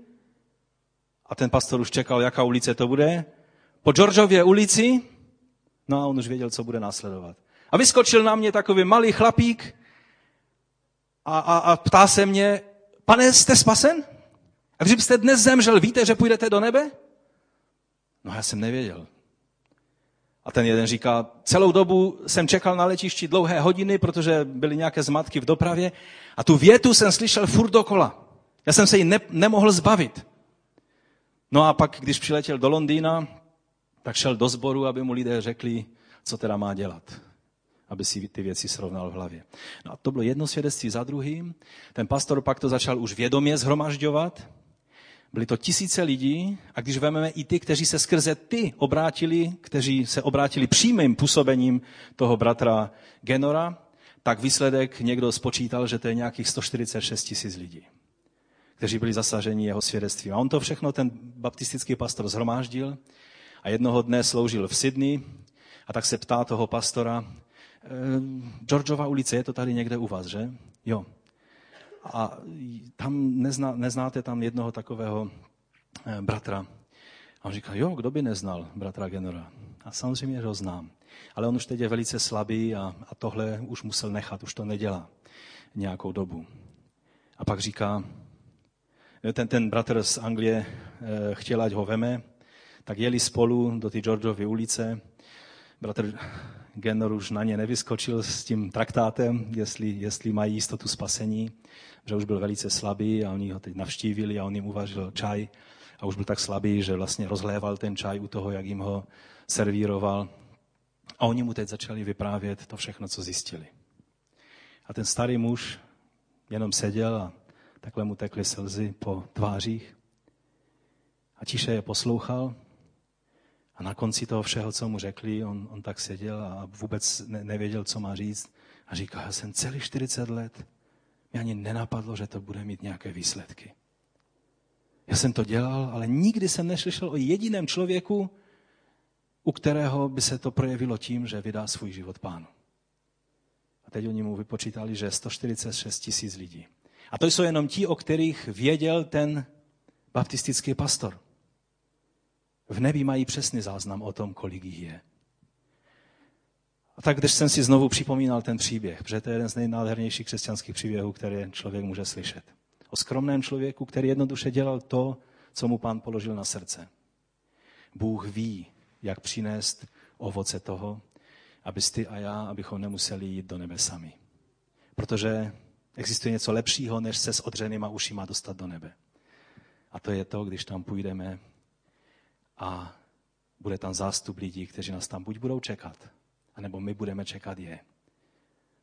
a ten pastor už čekal, jaká ulice to bude. Po Georgeově ulici, no a on už věděl, co bude následovat. A vyskočil na mě takový malý chlapík a, a, a ptá se mě, pane, jste spasen? A kdybyste dnes zemřel, víte, že půjdete do nebe? No já jsem nevěděl. A ten jeden říká, celou dobu jsem čekal na letišti dlouhé hodiny, protože byly nějaké zmatky v dopravě a tu větu jsem slyšel furt dokola. Já jsem se jí ne, nemohl zbavit. No a pak, když přiletěl do Londýna, tak šel do sboru, aby mu lidé řekli, co teda má dělat, aby si ty věci srovnal v hlavě. No a to bylo jedno svědectví za druhým. Ten pastor pak to začal už vědomě zhromažďovat. Byly to tisíce lidí a když vezmeme i ty, kteří se skrze ty obrátili, kteří se obrátili přímým působením toho bratra Genora, tak výsledek někdo spočítal, že to je nějakých 146 tisíc lidí, kteří byli zasaženi jeho svědectvím. A on to všechno, ten baptistický pastor, zhromáždil a jednoho dne sloužil v Sydney a tak se ptá toho pastora, e, Georgeova ulice, je to tady někde u vás, že? Jo. A tam nezná, neznáte tam jednoho takového eh, bratra. A on říká, jo, kdo by neznal bratra Genora? A samozřejmě, ho znám. Ale on už teď je velice slabý a, a tohle už musel nechat, už to nedělá nějakou dobu. A pak říká, ten, ten bratr z Anglie e, chtěl, ať ho veme, tak jeli spolu do té Georgeovy ulice. Bratr Genor už na ně nevyskočil s tím traktátem, jestli, jestli mají jistotu spasení že už byl velice slabý a oni ho teď navštívili a on jim uvařil čaj a už byl tak slabý, že vlastně rozhléval ten čaj u toho, jak jim ho servíroval. A oni mu teď začali vyprávět to všechno, co zjistili. A ten starý muž jenom seděl a takhle mu tekly slzy po tvářích. A tiše je poslouchal. A na konci toho všeho, co mu řekli, on, on tak seděl a vůbec ne, nevěděl, co má říct. A říká, já jsem celý 40 let mě ani nenapadlo, že to bude mít nějaké výsledky. Já jsem to dělal, ale nikdy jsem neslyšel o jediném člověku, u kterého by se to projevilo tím, že vydá svůj život pánu. A teď oni mu vypočítali, že 146 tisíc lidí. A to jsou jenom ti, o kterých věděl ten baptistický pastor. V nebi mají přesný záznam o tom, kolik jich je. A tak, když jsem si znovu připomínal ten příběh, protože to je jeden z nejnádhernějších křesťanských příběhů, které člověk může slyšet. O skromném člověku, který jednoduše dělal to, co mu pán položil na srdce. Bůh ví, jak přinést ovoce toho, aby ty a já, abychom nemuseli jít do nebe sami. Protože existuje něco lepšího, než se s odřenýma ušima dostat do nebe. A to je to, když tam půjdeme a bude tam zástup lidí, kteří nás tam buď budou čekat, anebo my budeme čekat je.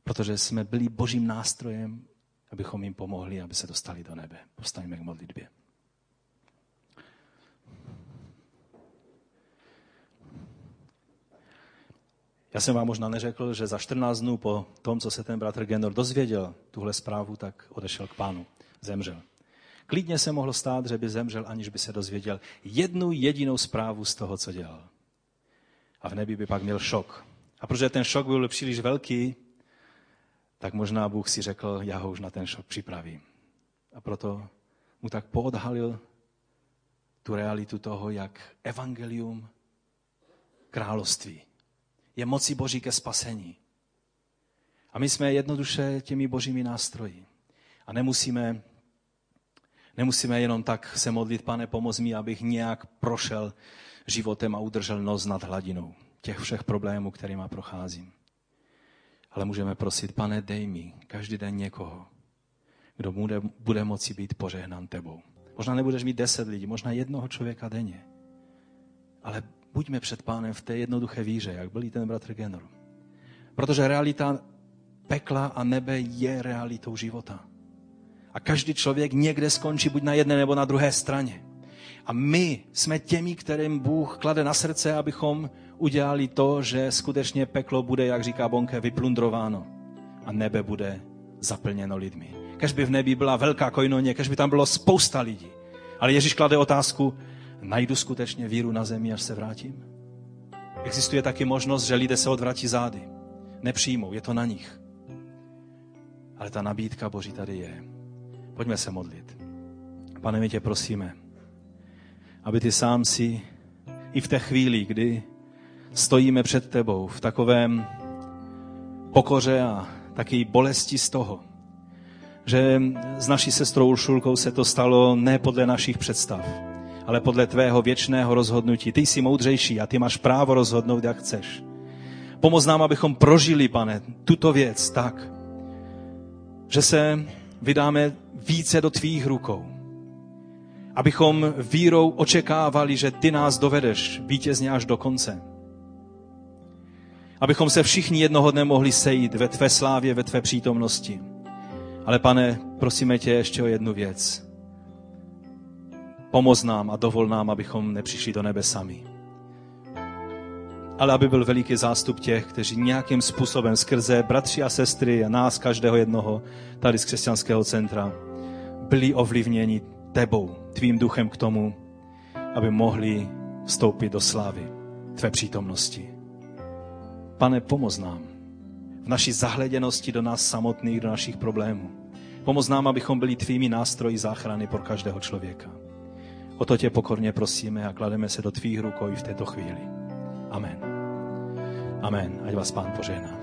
Protože jsme byli božím nástrojem, abychom jim pomohli, aby se dostali do nebe. Postaňme k modlitbě. Já jsem vám možná neřekl, že za 14 dnů po tom, co se ten bratr Genor dozvěděl tuhle zprávu, tak odešel k pánu. Zemřel. Klidně se mohlo stát, že by zemřel, aniž by se dozvěděl jednu jedinou zprávu z toho, co dělal. A v nebi by pak měl šok. A protože ten šok byl příliš velký, tak možná Bůh si řekl, já ho už na ten šok připravím. A proto mu tak poodhalil tu realitu toho, jak evangelium království je moci Boží ke spasení. A my jsme jednoduše těmi božími nástroji. A nemusíme, nemusíme jenom tak se modlit, pane, pomoz mi, abych nějak prošel životem a udržel nos nad hladinou těch všech problémů, kterými procházím. Ale můžeme prosit, pane, dej mi každý den někoho, kdo bude, bude moci být požehnán tebou. Možná nebudeš mít deset lidí, možná jednoho člověka denně. Ale buďme před pánem v té jednoduché víře, jak byl ten bratr Genor. Protože realita pekla a nebe je realitou života. A každý člověk někde skončí buď na jedné nebo na druhé straně. A my jsme těmi, kterým Bůh klade na srdce, abychom udělali to, že skutečně peklo bude, jak říká Bonke, vyplundrováno a nebe bude zaplněno lidmi. Kež by v nebi byla velká kojnoně, kež by tam bylo spousta lidí. Ale Ježíš klade otázku, najdu skutečně víru na zemi, až se vrátím? Existuje taky možnost, že lidé se odvratí zády. Nepřijmou, je to na nich. Ale ta nabídka Boží tady je. Pojďme se modlit. Pane, my tě prosíme, aby ty sám si i v té chvíli, kdy stojíme před tebou v takovém pokoře a taky bolesti z toho, že s naší sestrou Uršulkou se to stalo ne podle našich představ, ale podle tvého věčného rozhodnutí. Ty jsi moudřejší a ty máš právo rozhodnout, jak chceš. Pomoz nám, abychom prožili, pane, tuto věc tak, že se vydáme více do tvých rukou. Abychom vírou očekávali, že ty nás dovedeš vítězně až do konce abychom se všichni jednoho dne mohli sejít ve tvé slávě, ve tvé přítomnosti. Ale pane, prosíme tě ještě o jednu věc. Pomoz nám a dovol nám, abychom nepřišli do nebe sami. Ale aby byl veliký zástup těch, kteří nějakým způsobem skrze bratři a sestry a nás, každého jednoho, tady z křesťanského centra, byli ovlivněni tebou, tvým duchem k tomu, aby mohli vstoupit do slávy tvé přítomnosti. Pane, pomoz nám v naší zahleděnosti do nás samotných, do našich problémů. Pomoz nám, abychom byli tvými nástroji záchrany pro každého člověka. O to tě pokorně prosíme a klademe se do tvých rukou i v této chvíli. Amen. Amen. Ať vás pán požehná.